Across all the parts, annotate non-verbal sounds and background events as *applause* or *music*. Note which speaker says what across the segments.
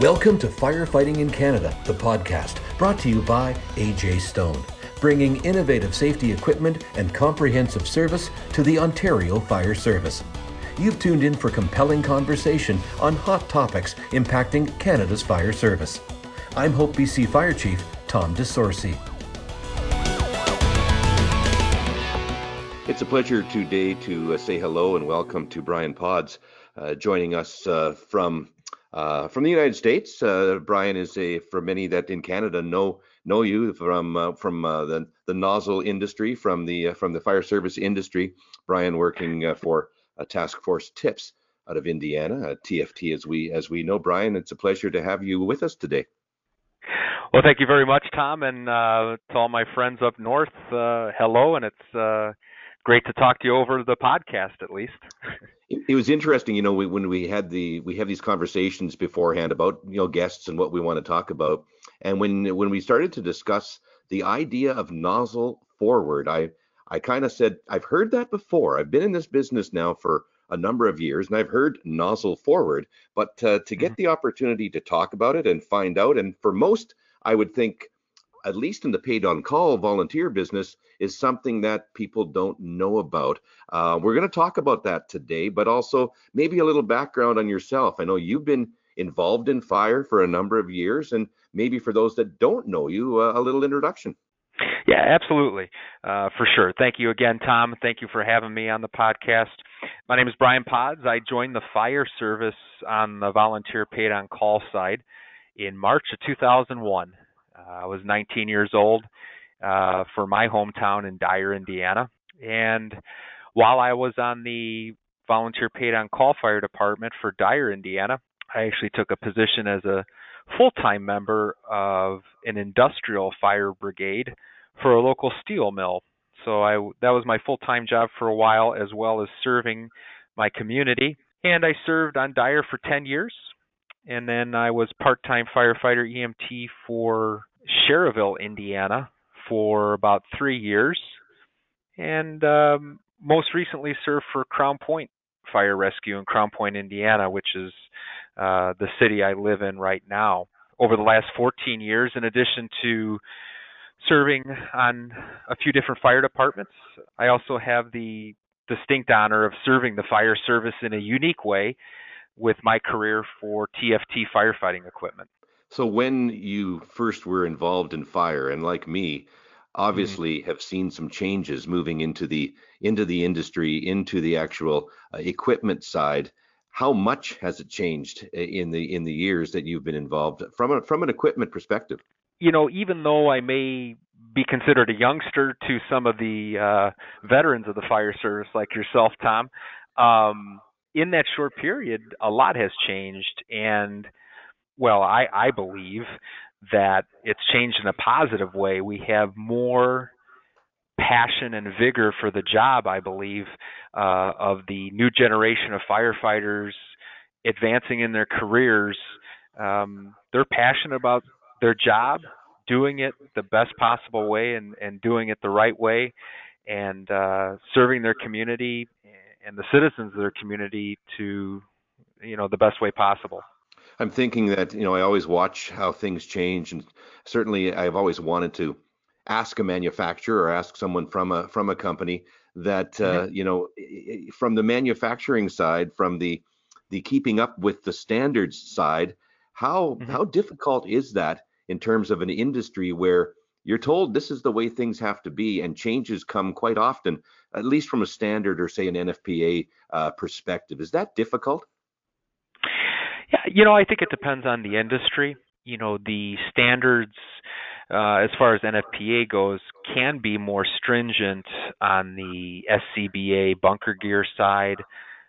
Speaker 1: Welcome to Firefighting in Canada, the podcast, brought to you by AJ Stone, bringing innovative safety equipment and comprehensive service to the Ontario Fire Service. You've tuned in for compelling conversation on hot topics impacting Canada's fire service. I'm Hope BC Fire Chief Tom DeSorcy.
Speaker 2: It's a pleasure today to uh, say hello and welcome to Brian Pods, uh, joining us uh, from uh, from the United States. Uh, Brian is a for many that in Canada know know you from uh, from uh, the the nozzle industry, from the uh, from the fire service industry. Brian working uh, for a task force tips out of Indiana, TFT as we as we know. Brian, it's a pleasure to have you with us today.
Speaker 3: Well, thank you very much, Tom, and to all my friends up north, hello, and it's great to talk to you over the podcast at least. *laughs*
Speaker 2: it, it was interesting, you know, we, when we had the we have these conversations beforehand about you know guests and what we want to talk about, and when when we started to discuss the idea of nozzle forward, I I kind of said I've heard that before. I've been in this business now for a number of years, and I've heard nozzle forward, but uh, to get mm-hmm. the opportunity to talk about it and find out, and for most, I would think at least in the paid on call volunteer business, is something that people don't know about. Uh, we're going to talk about that today, but also maybe a little background on yourself. I know you've been involved in fire for a number of years, and maybe for those that don't know you, uh, a little introduction.
Speaker 3: Yeah, absolutely. Uh, for sure. Thank you again, Tom. Thank you for having me on the podcast. My name is Brian Pods. I joined the fire service on the volunteer paid on call side in March of 2001. Uh, I was 19 years old uh, for my hometown in Dyer, Indiana. And while I was on the volunteer paid on call fire department for Dyer, Indiana, I actually took a position as a full time member of an industrial fire brigade for a local steel mill. So I that was my full time job for a while, as well as serving my community. And I served on Dyer for 10 years, and then I was part time firefighter EMT for Schererville, Indiana, for about three years, and um, most recently served for Crown Point Fire Rescue in Crown Point, Indiana, which is uh, the city I live in right now. Over the last 14 years, in addition to serving on a few different fire departments, I also have the distinct honor of serving the fire service in a unique way with my career for TFT firefighting equipment.
Speaker 2: So when you first were involved in fire, and like me,
Speaker 3: Mm-hmm.
Speaker 2: obviously have seen some changes moving into the into the industry, into the actual uh, equipment side. How much has it changed in the in the years that you've been involved from a, from an equipment perspective?
Speaker 3: You know, even though I may be considered a youngster to some of the uh, veterans of the fire service, like yourself, Tom, um, in that short period, a lot has changed, and well, I, I believe that it's changed in a positive way. We have more passion and vigor for the job, I believe, uh, of the new generation of firefighters advancing in their careers. Um, they're passionate about their job, doing it the best possible way and, and doing it the right way, and uh, serving their community and the citizens of their community to you know the best way possible.
Speaker 2: I'm thinking that you know I always watch how things change, and certainly I've always wanted to ask a manufacturer or ask someone from a from a company that uh, mm-hmm. you know from the manufacturing side, from the the keeping up with the standards side, how mm-hmm. how difficult is that in terms of an industry where you're told this is the way things have to be, and changes come quite often, at least from a standard or say an NFPA uh, perspective. Is that difficult?
Speaker 3: Yeah, you know, I think it depends on the industry. You know, the standards uh, as far as NFPA goes can be more stringent on the SCBA bunker gear side,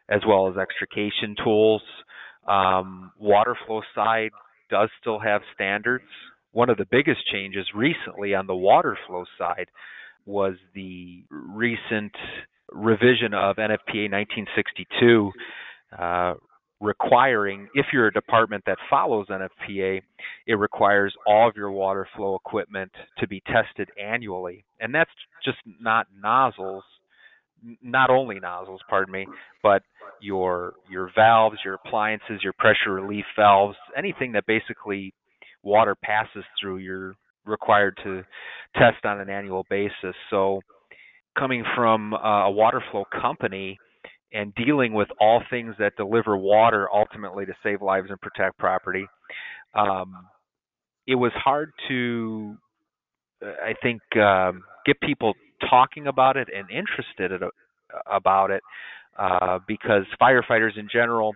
Speaker 3: as well as extrication tools. Um, water flow side does still have standards. One of the biggest changes recently on the water flow side was the recent revision of NFPA 1962, uh, requiring, if you're a department that follows NFPA, it requires all of your water flow equipment to be tested annually. And that's just not nozzles, not only nozzles, pardon me, but your your valves, your appliances, your pressure relief valves, anything that basically water passes through, you're required to test on an annual basis. So, coming from uh, a water flow company and dealing with all things that deliver water ultimately to save lives and protect property, um, it was hard to, I think, um, get people talking about it and interested about it uh, because firefighters in general,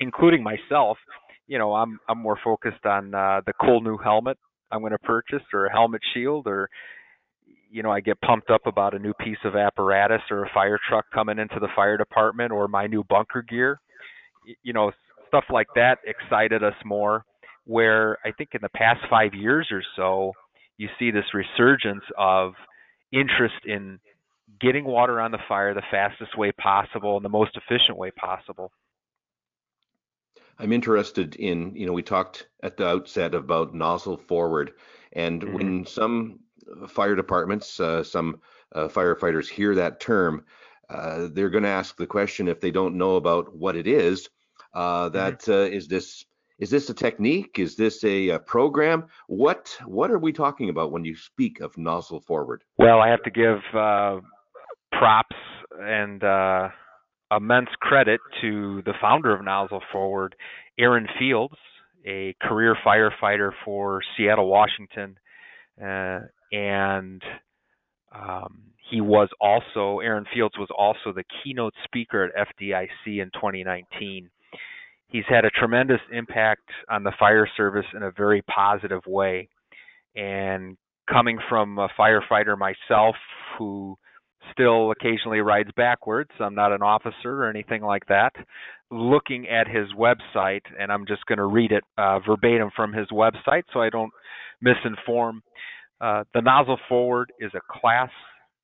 Speaker 3: including myself, you know, I'm I'm more focused on uh, the cool new helmet I'm going to purchase or a helmet shield or you know, I get pumped up about a new piece of apparatus or a fire truck coming into the fire department or my new bunker gear. You know, stuff like that excited us more. Where I think in the past five years or so, you see this resurgence of interest in getting water on the fire the fastest way possible and the most efficient way possible.
Speaker 2: I'm interested in, you know, we talked at the outset about nozzle forward, and mm-hmm. when some fire departments, uh, some uh, firefighters hear that term, uh, they're going to ask the question if they don't know about what it is. Uh, mm-hmm. That is this is this a technique? Is this a, a, program? What what are we talking about when you speak of nozzle forward?
Speaker 3: Well, I have to give uh, props and uh, immense credit to the founder of Nozzle Forward, Aaron Fields, a career firefighter for Seattle, Washington, uh, and um, he was also Aaron Fields was also the keynote speaker at FDIC in 2019. He's had a tremendous impact on the fire service in a very positive way, and coming from a firefighter myself who still occasionally rides backwards. I'm not an officer or anything like that. Looking at his website, and I'm just going to read it uh, verbatim from his website so I don't misinform. Uh, the Nozzle Forward is a class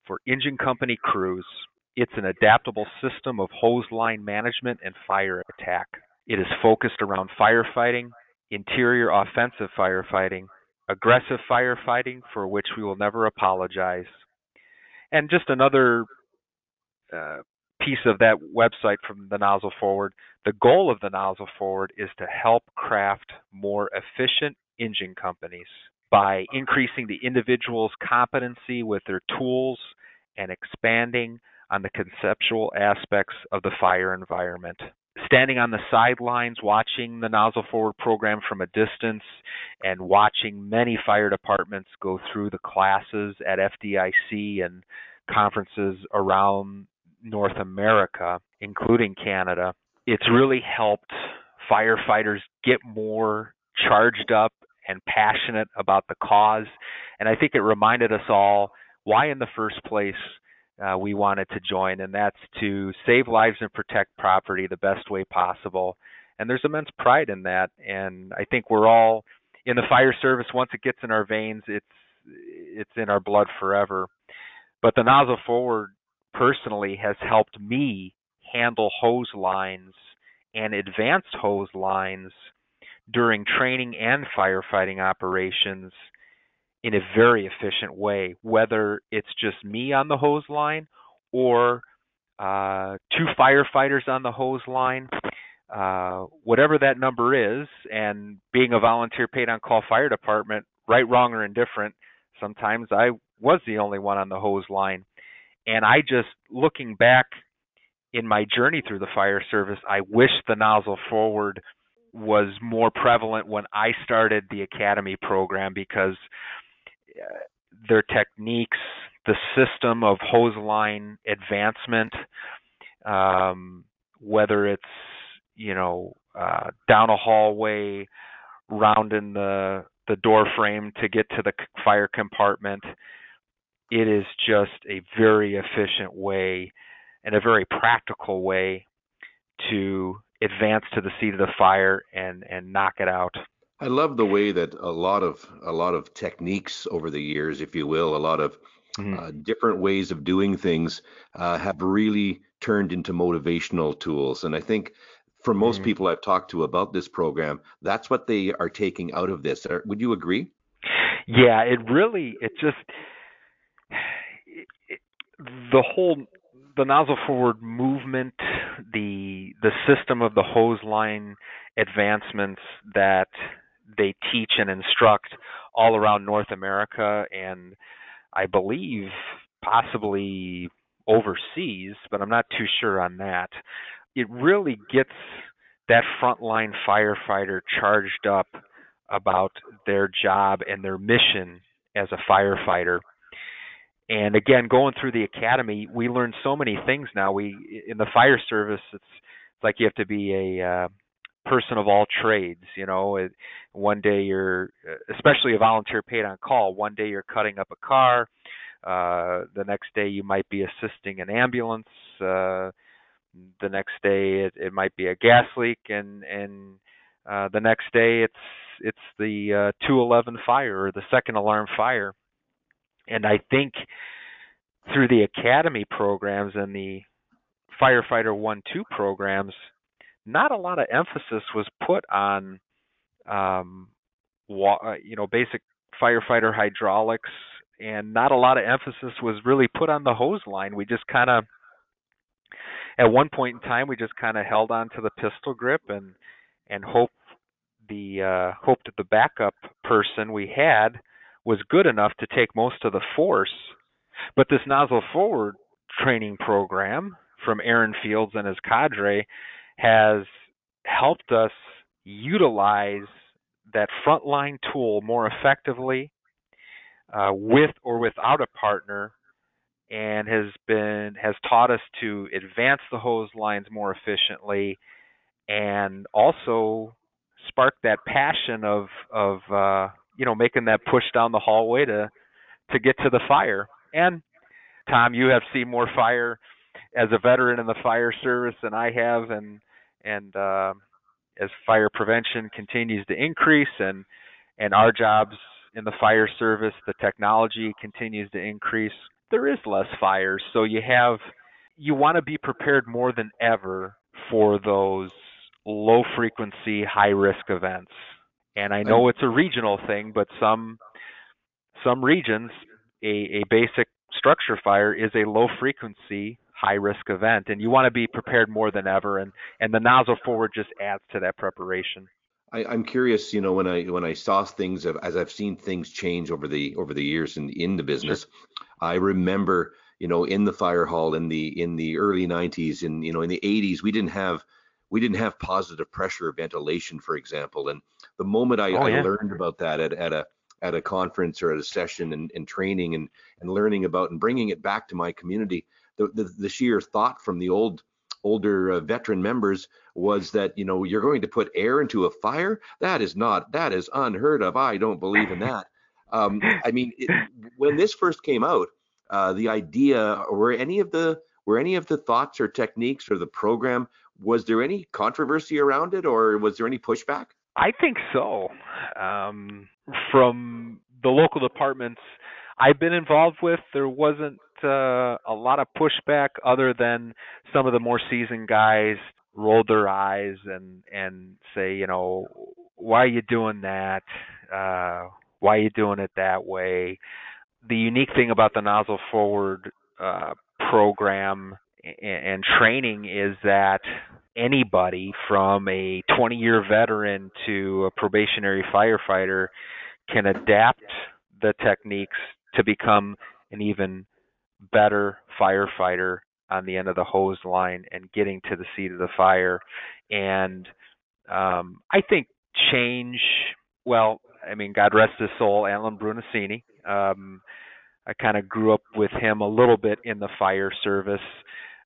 Speaker 3: for engine company crews. It's an adaptable system of hose line management and fire attack. It is focused around firefighting, interior offensive firefighting, aggressive firefighting for which we will never apologize, and just another uh, piece of that website from the Nozzle Forward. The goal of the Nozzle Forward is to help craft more efficient engine companies by increasing the individual's competency with their tools and expanding on the conceptual aspects of the fire environment. Standing on the sidelines, watching the Nozzle Forward program from a distance, and watching many fire departments go through the classes at FDIC and conferences around North America, including Canada, it's really helped firefighters get more charged up and passionate about the cause. And I think it reminded us all why, in the first place, uh, we wanted to join, and that's to save lives and protect property the best way possible. And there's immense pride in that. And I think we're all in the fire service. Once it gets in our veins, it's it's in our blood forever. But the nozzle forward personally has helped me handle hose lines and advanced hose lines during training and firefighting operations in a very efficient way, whether it's just me on the hose line or uh, two firefighters on the hose line, uh, whatever that number is, and being a volunteer paid on call fire department, right, wrong, or indifferent, sometimes I was the only one on the hose line. And I just, looking back in my journey through the fire service, I wish the nozzle forward was more prevalent when I started the academy program because uh, their techniques, the system of hose line advancement, um, whether it's you know uh, down a hallway, rounding the the door frame to get to the fire compartment, it is just a very efficient way and a very practical way to advance to the seat of the fire and and knock it out.
Speaker 2: I love the way that a lot of a lot of techniques over the years, if you will, a lot of mm-hmm. uh, different ways of doing things uh, have really turned into motivational tools. And I think for most mm-hmm. people I've talked to about this program, that's what they are taking out of this. Would you agree?
Speaker 3: Yeah, it really it just the whole the nozzle forward movement the the system of the hose line advancements that they teach and instruct all around North America and I believe possibly overseas, but I'm not too sure on that. It really gets that frontline firefighter charged up about their job and their mission as a firefighter. And again, going through the academy, we learn so many things now. We in the fire service, it's, it's like you have to be a uh, person of all trades. You know, one day you're, especially a volunteer paid on call. One day you're cutting up a car. Uh, the next day you might be assisting an ambulance. Uh, the next day it, it might be a gas leak, and and uh, the next day it's it's the uh, 211 fire or the second alarm fire. And I think through the academy programs and the firefighter one two programs, not a lot of emphasis was put on um, wa- uh, you know basic firefighter hydraulics, and not a lot of emphasis was really put on the hose line. We just kind of at one point in time we just kind of held on to the pistol grip and and hope the uh, hoped the backup person we had was good enough to take most of the force. But this nozzle forward training program from Aaron Fields and his cadre has helped us utilize that frontline tool more effectively uh, with or without a partner and has been has taught us to advance the hose lines more efficiently and also spark that passion of of uh you know making that push down the hallway to to get to the fire. And tom you have seen more fire as a veteran in the fire service than i have and and uh, as fire prevention continues to increase and and our jobs in the fire service the technology continues to increase there is less fires so you have you want to be prepared more than ever for those low frequency high risk events and i know it's a regional thing but some some regions a, a basic structure fire is a low frequency high risk event and you want to be prepared more than ever and and the nozzle forward just adds to that preparation
Speaker 2: I, am curious, you know, when I when I saw things as I've seen things change over the over the years in in the business, sure. I remember, you know, in the fire hall in the in the early 90s, in you know, in the 80s, we didn't have we didn't have positive pressure ventilation, for example. And the moment I, oh, yeah. I learned about that at, at a at a conference or at a session and, and training and and learning about and bringing it back to my community, the, the, the sheer thought from the old older uh, veteran members was that you know you're going to put air into a fire? That is not that is unheard of. I don't believe in that. Um, i mean it, when this first came out uh, the idea were any of the were any of the thoughts or techniques or the program was there any controversy around it or was there any pushback
Speaker 3: i think so um, from the local departments i've been involved with there wasn't uh, a lot of pushback other than some of the more seasoned guys rolled their eyes and and say, you know, why are you doing that? Uh, why are you doing it that way? The unique thing about the nozzle forward uh, program and, and training is that anybody from a 20 year veteran to a probationary firefighter can adapt the techniques to become an even better firefighter on the end of the hose line and getting to the seat of the fire. And um, I think change, well, I mean, God rest his soul, Alan Brunacini. Um, I kind of grew up with him a little bit in the fire service.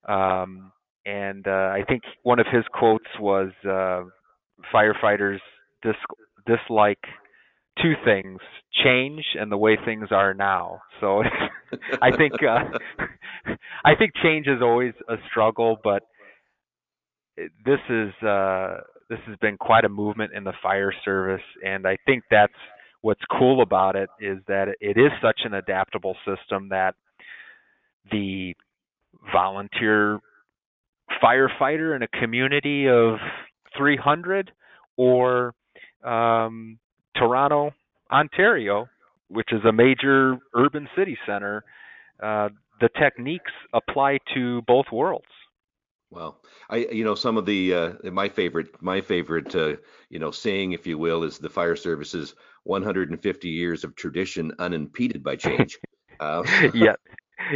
Speaker 3: Um, and uh, I think one of his quotes was uh, firefighters dis- dislike two things change and the way things are now. So *laughs* i think uh *laughs* i think change is always a struggle but this is uh this has been quite a movement in the fire service. And i think that's what's cool about it is that it is such an adaptable system that the volunteer firefighter in a community of 300 or um, Toronto, Ontario, which is a major urban city center, uh, the techniques apply to both worlds.
Speaker 2: Well, I you know some of the uh, my favorite my favorite uh, you know saying if you will is the fire service's 150 years of tradition unimpeded by change. *laughs*
Speaker 3: Uh, yeah.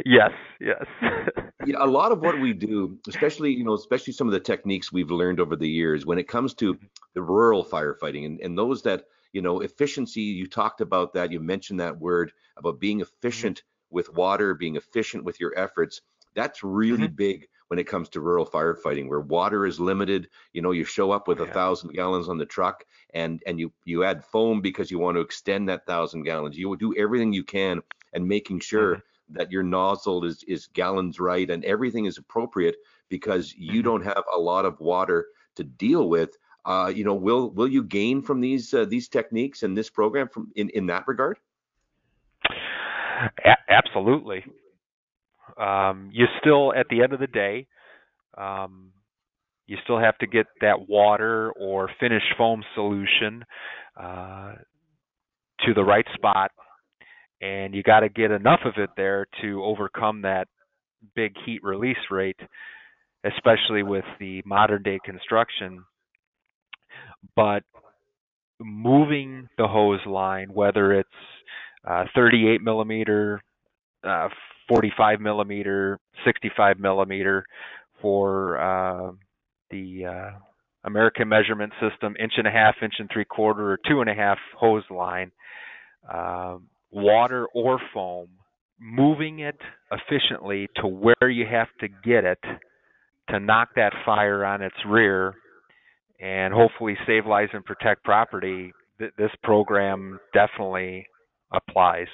Speaker 3: Yes. Yes. *laughs*
Speaker 2: know, a lot of what we do, especially you know, especially some of the techniques we've learned over the years, when it comes to the rural firefighting and, and those that you know efficiency. You talked about that. You mentioned that word about being efficient mm-hmm. with water, being efficient with your efforts. That's really mm-hmm. big when it comes to rural firefighting where water is limited you know you show up with a thousand gallons on the truck and and you you add foam because you want to extend that thousand gallons you will do everything you can and making sure mm-hmm. That your nozzle is is gallons right and everything is appropriate because you mm-hmm. don't have a lot of water to deal with uh, you know will will you gain from these uh, these techniques and this program from in in that regard
Speaker 3: a- absolutely um, you still, at the end of the day, um, you still have to get that water or finished foam solution uh, to the right spot, and you got to get enough of it there to overcome that big heat release rate, especially with the modern day construction. But moving the hose line, whether it's uh, 38 millimeter, uh, 45 millimeter, 65 millimeter for uh, the uh, American measurement system, inch and a half, inch and three quarter, or two and a half hose line, uh, water or foam, moving it efficiently to where you have to get it to knock that fire on its rear and hopefully save lives and protect property. Th- this program definitely applies.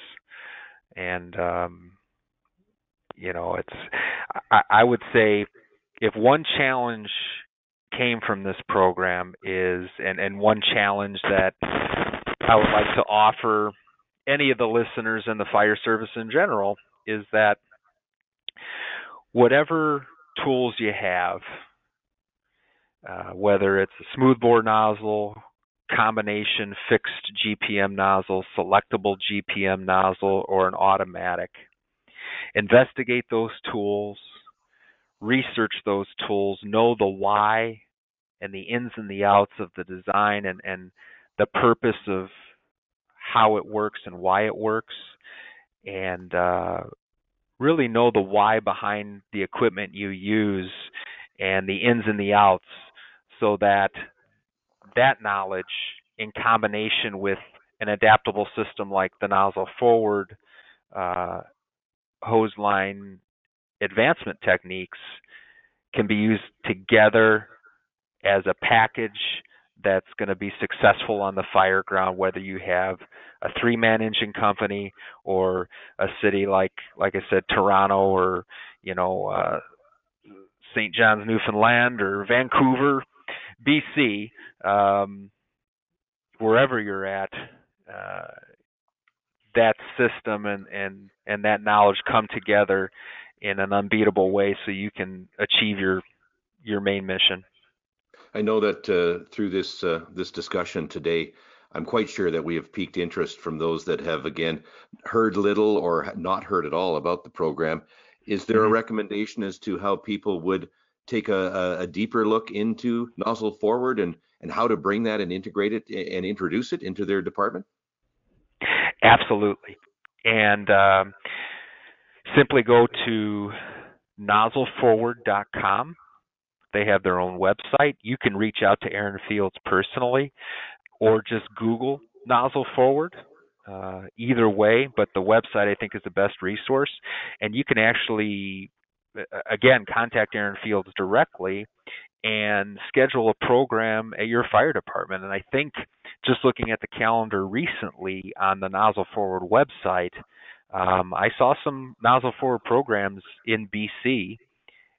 Speaker 3: And um, you know, it's I, I would say if one challenge came from this program is and and one challenge that I would like to offer any of the listeners and the fire service in general is that whatever tools you have, uh, whether it's a smoothbore nozzle, combination fixed GPM nozzle, selectable GPM nozzle, or an automatic, investigate those tools, research those tools, know the why and the ins and the outs of the design and, and the purpose of how it works and why it works, and uh, really know the why behind the equipment you use and the ins and the outs so that that knowledge in combination with an adaptable system like the nozzle forward uh, hose line advancement techniques can be used together as a package that's going to be successful on the fire ground whether you have a three man engine company or a city like like I said Toronto or you know uh St. John's Newfoundland or Vancouver BC um wherever you're at uh that system and and and that knowledge come together in an unbeatable way so you can achieve your your main mission.
Speaker 2: I know that uh, through this uh, this discussion today, I'm quite sure that we have piqued interest from those that have again heard little or not heard at all about the program. Is there mm-hmm. a recommendation as to how people would take a, a, deeper look into nozzle forward and and how to bring that and integrate it and introduce it into their department?
Speaker 3: Absolutely. And um, simply go to nozzleforward.com. They have their own website. You can reach out to Aaron Fields personally or just Google Nozzle Forward. Uh, either way, but the website I think is the best resource. And you can actually, again, contact Aaron Fields directly and schedule a program at your fire department. And I think just looking at the calendar recently on the Nozzle Forward website, um, I saw some Nozzle Forward programs in BC,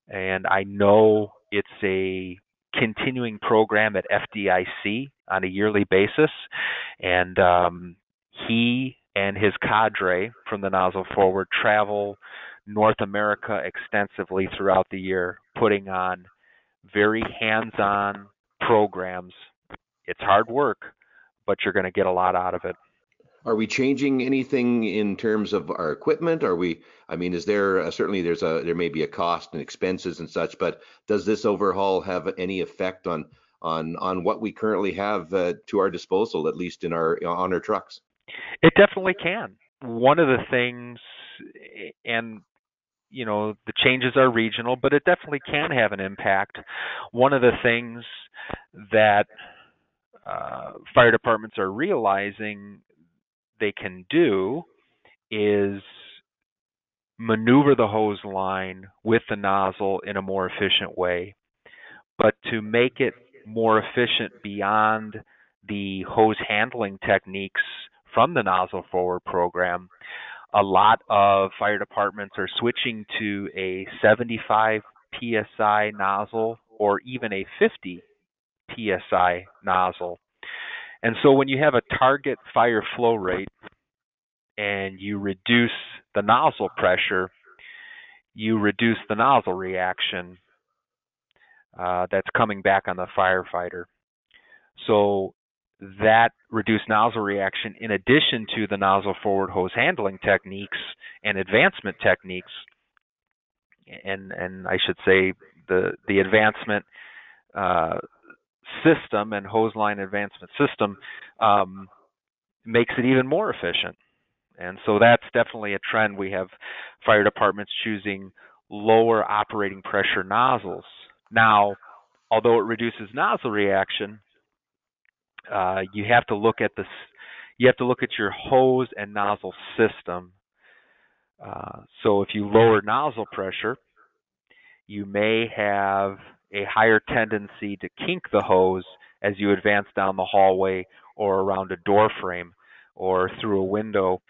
Speaker 3: and I know it's a continuing program at FDIC on a yearly basis. And um, he and his cadre from the Nozzle Forward travel North America extensively throughout the year, putting on very hands-on programs. It's hard work, but you're going to get a lot out of it.
Speaker 2: Are we changing anything in terms of our equipment? Are we? I mean, is there uh, certainly there's a there may be a cost and expenses and such, but does this overhaul have any effect on on on what we currently have uh, to our disposal, at least in our on our trucks?
Speaker 3: It definitely can. One of the things, and you know, the changes are regional, but it definitely can have an impact. One of the things that uh, fire departments are realizing they can do is maneuver the hose line with the nozzle in a more efficient way. But to make it more efficient beyond the hose handling techniques from the nozzle forward program, a lot of fire departments are switching to a 75 psi nozzle or even a 50 psi nozzle. And so when you have a target fire flow rate and you reduce the nozzle pressure, you reduce the nozzle reaction uh, that's coming back on the firefighter. So that reduced nozzle reaction, in addition to the nozzle forward hose handling techniques and advancement techniques, and and I should say the the advancement uh, system and hose line advancement system um, makes it even more efficient. And so that's definitely a trend. We have fire departments choosing lower operating pressure nozzles. Now, although it reduces nozzle reaction, uh, you have to look at this. You have to look at your hose and nozzle system. Uh, so if you lower nozzle pressure, you may have a higher tendency to kink the hose as you advance down the hallway or around a door frame or through a window.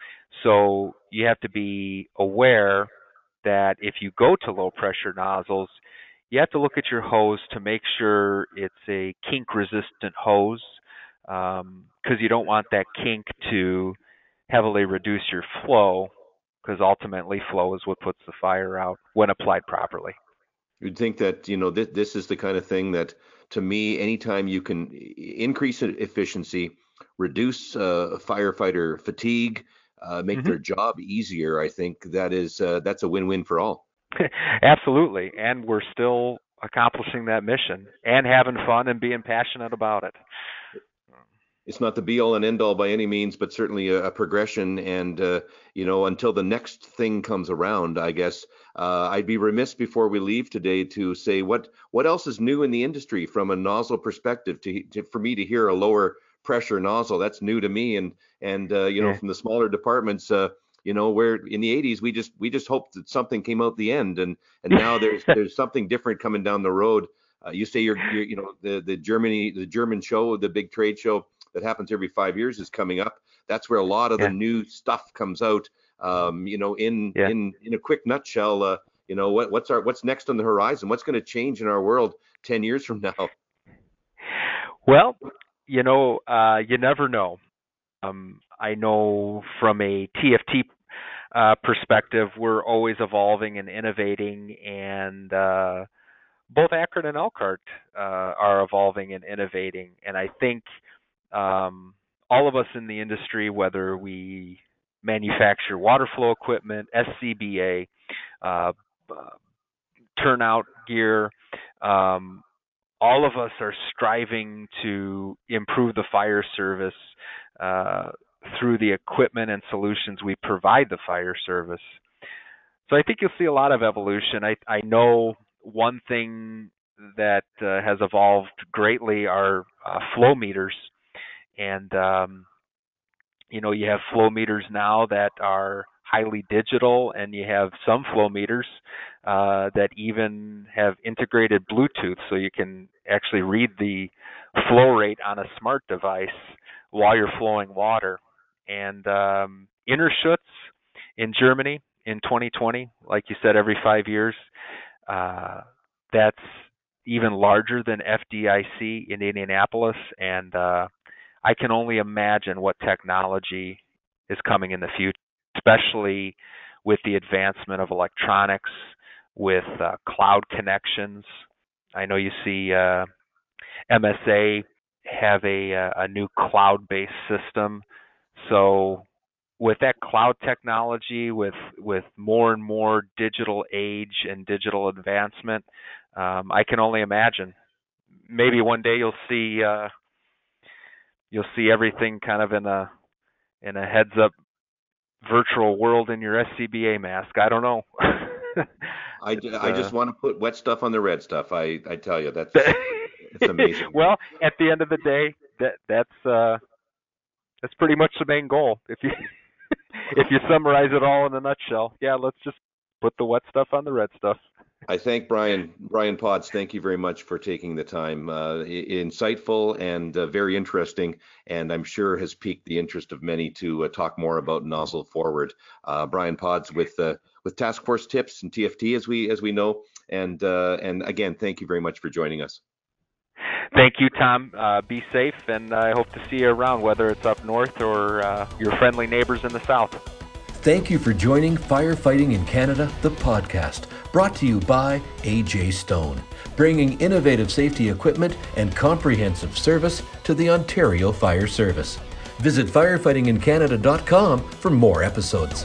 Speaker 3: So you have to be aware that if you go to low pressure nozzles, you have to look at your hose to make sure it's a kink resistant hose because um, you don't want that kink to heavily reduce your flow because ultimately flow is what puts the fire out when applied properly.
Speaker 2: You'd think that you know this this is the kind of thing that to me, anytime you can increase efficiency, reduce uh, firefighter fatigue, uh, make mm-hmm. their job easier, I think that is uh, that's a win-win for all. *laughs*
Speaker 3: Absolutely, and we're still accomplishing that mission and having fun and being passionate about it
Speaker 2: it's not the be all and end all by any means, but certainly a, a progression. And uh, you know, until the next thing comes around, I guess uh, I'd be remiss before we leave today to say what what else is new in the industry from a nozzle perspective. To, to for me to hear a lower pressure nozzle, that's new to me. And and uh, you know, yeah. from the smaller departments. Uh, you know where in the 80s we just we just hoped that something came out the end and and now *laughs* there's there's something different coming down the road uh, you say you're, you're, you know the the Germany the German show the big trade show that happens every five years is coming up. That's where a lot of yeah. the new stuff comes out. Um, you know, in yeah. in in a quick nutshell, uh, you know, what, what's our what's next on the horizon? What's going to change in our world ten years from now?
Speaker 3: Well, you know, uh, you never know. Um, I know from a TFT uh, perspective, we're always evolving and innovating, and uh, both Akron and Elkhart uh, are evolving and innovating. And I think um, all of us in the industry, whether we manufacture water flow equipment, SCBA, uh, turnout gear, um, all of us are striving to improve the fire service uh, through the equipment and solutions we provide the fire service. So I think you'll see a lot of evolution. I, I know one thing that uh, has evolved greatly are uh, flow meters and um, you know you have flow meters now that are highly digital, and you have some flow meters uh, that even have integrated Bluetooth, so you can actually read the flow rate on a smart device while you're flowing water. And um, Interschutz in Germany in 2020, like you said, every five years. Uh, that's even larger than FDIC in Indianapolis, and uh, I can only imagine what technology is coming in the future, especially with the advancement of electronics, with uh, cloud connections. I know you see uh, MSA have a, uh, a new cloud-based system, so with that cloud technology, with with more and more digital age and digital advancement, um, I can only imagine. Maybe one day you'll see uh, you'll see everything kind of in a in a heads up virtual world in your SCBA mask. I don't know.
Speaker 2: I, I just want to put wet stuff on the red stuff. I I tell you that's it's *laughs* amazing.
Speaker 3: well, at the end of the day, that that's uh that's pretty much the main goal. If you *laughs* if you summarize it all in a nutshell, yeah, let's just put the wet stuff on the red stuff.
Speaker 2: I thank Brian Brian Pods. Thank you very much for taking the time. Uh, insightful and uh, very interesting, and I'm sure has piqued the interest of many to uh, talk more about nozzle forward. Uh, Brian Pods with uh, with Task Force Tips and TFT, as we as we know, and uh, and again, thank you very much for joining us.
Speaker 3: Thank you, Tom. be safe, and I hope to see you around, whether it's up north or your friendly neighbors in the south.
Speaker 1: Thank you for joining Firefighting in Canada, the podcast, brought to you by AJ Stone, bringing innovative safety equipment and comprehensive service to the Ontario Fire Service. Visit firefightingincanada.com for more episodes.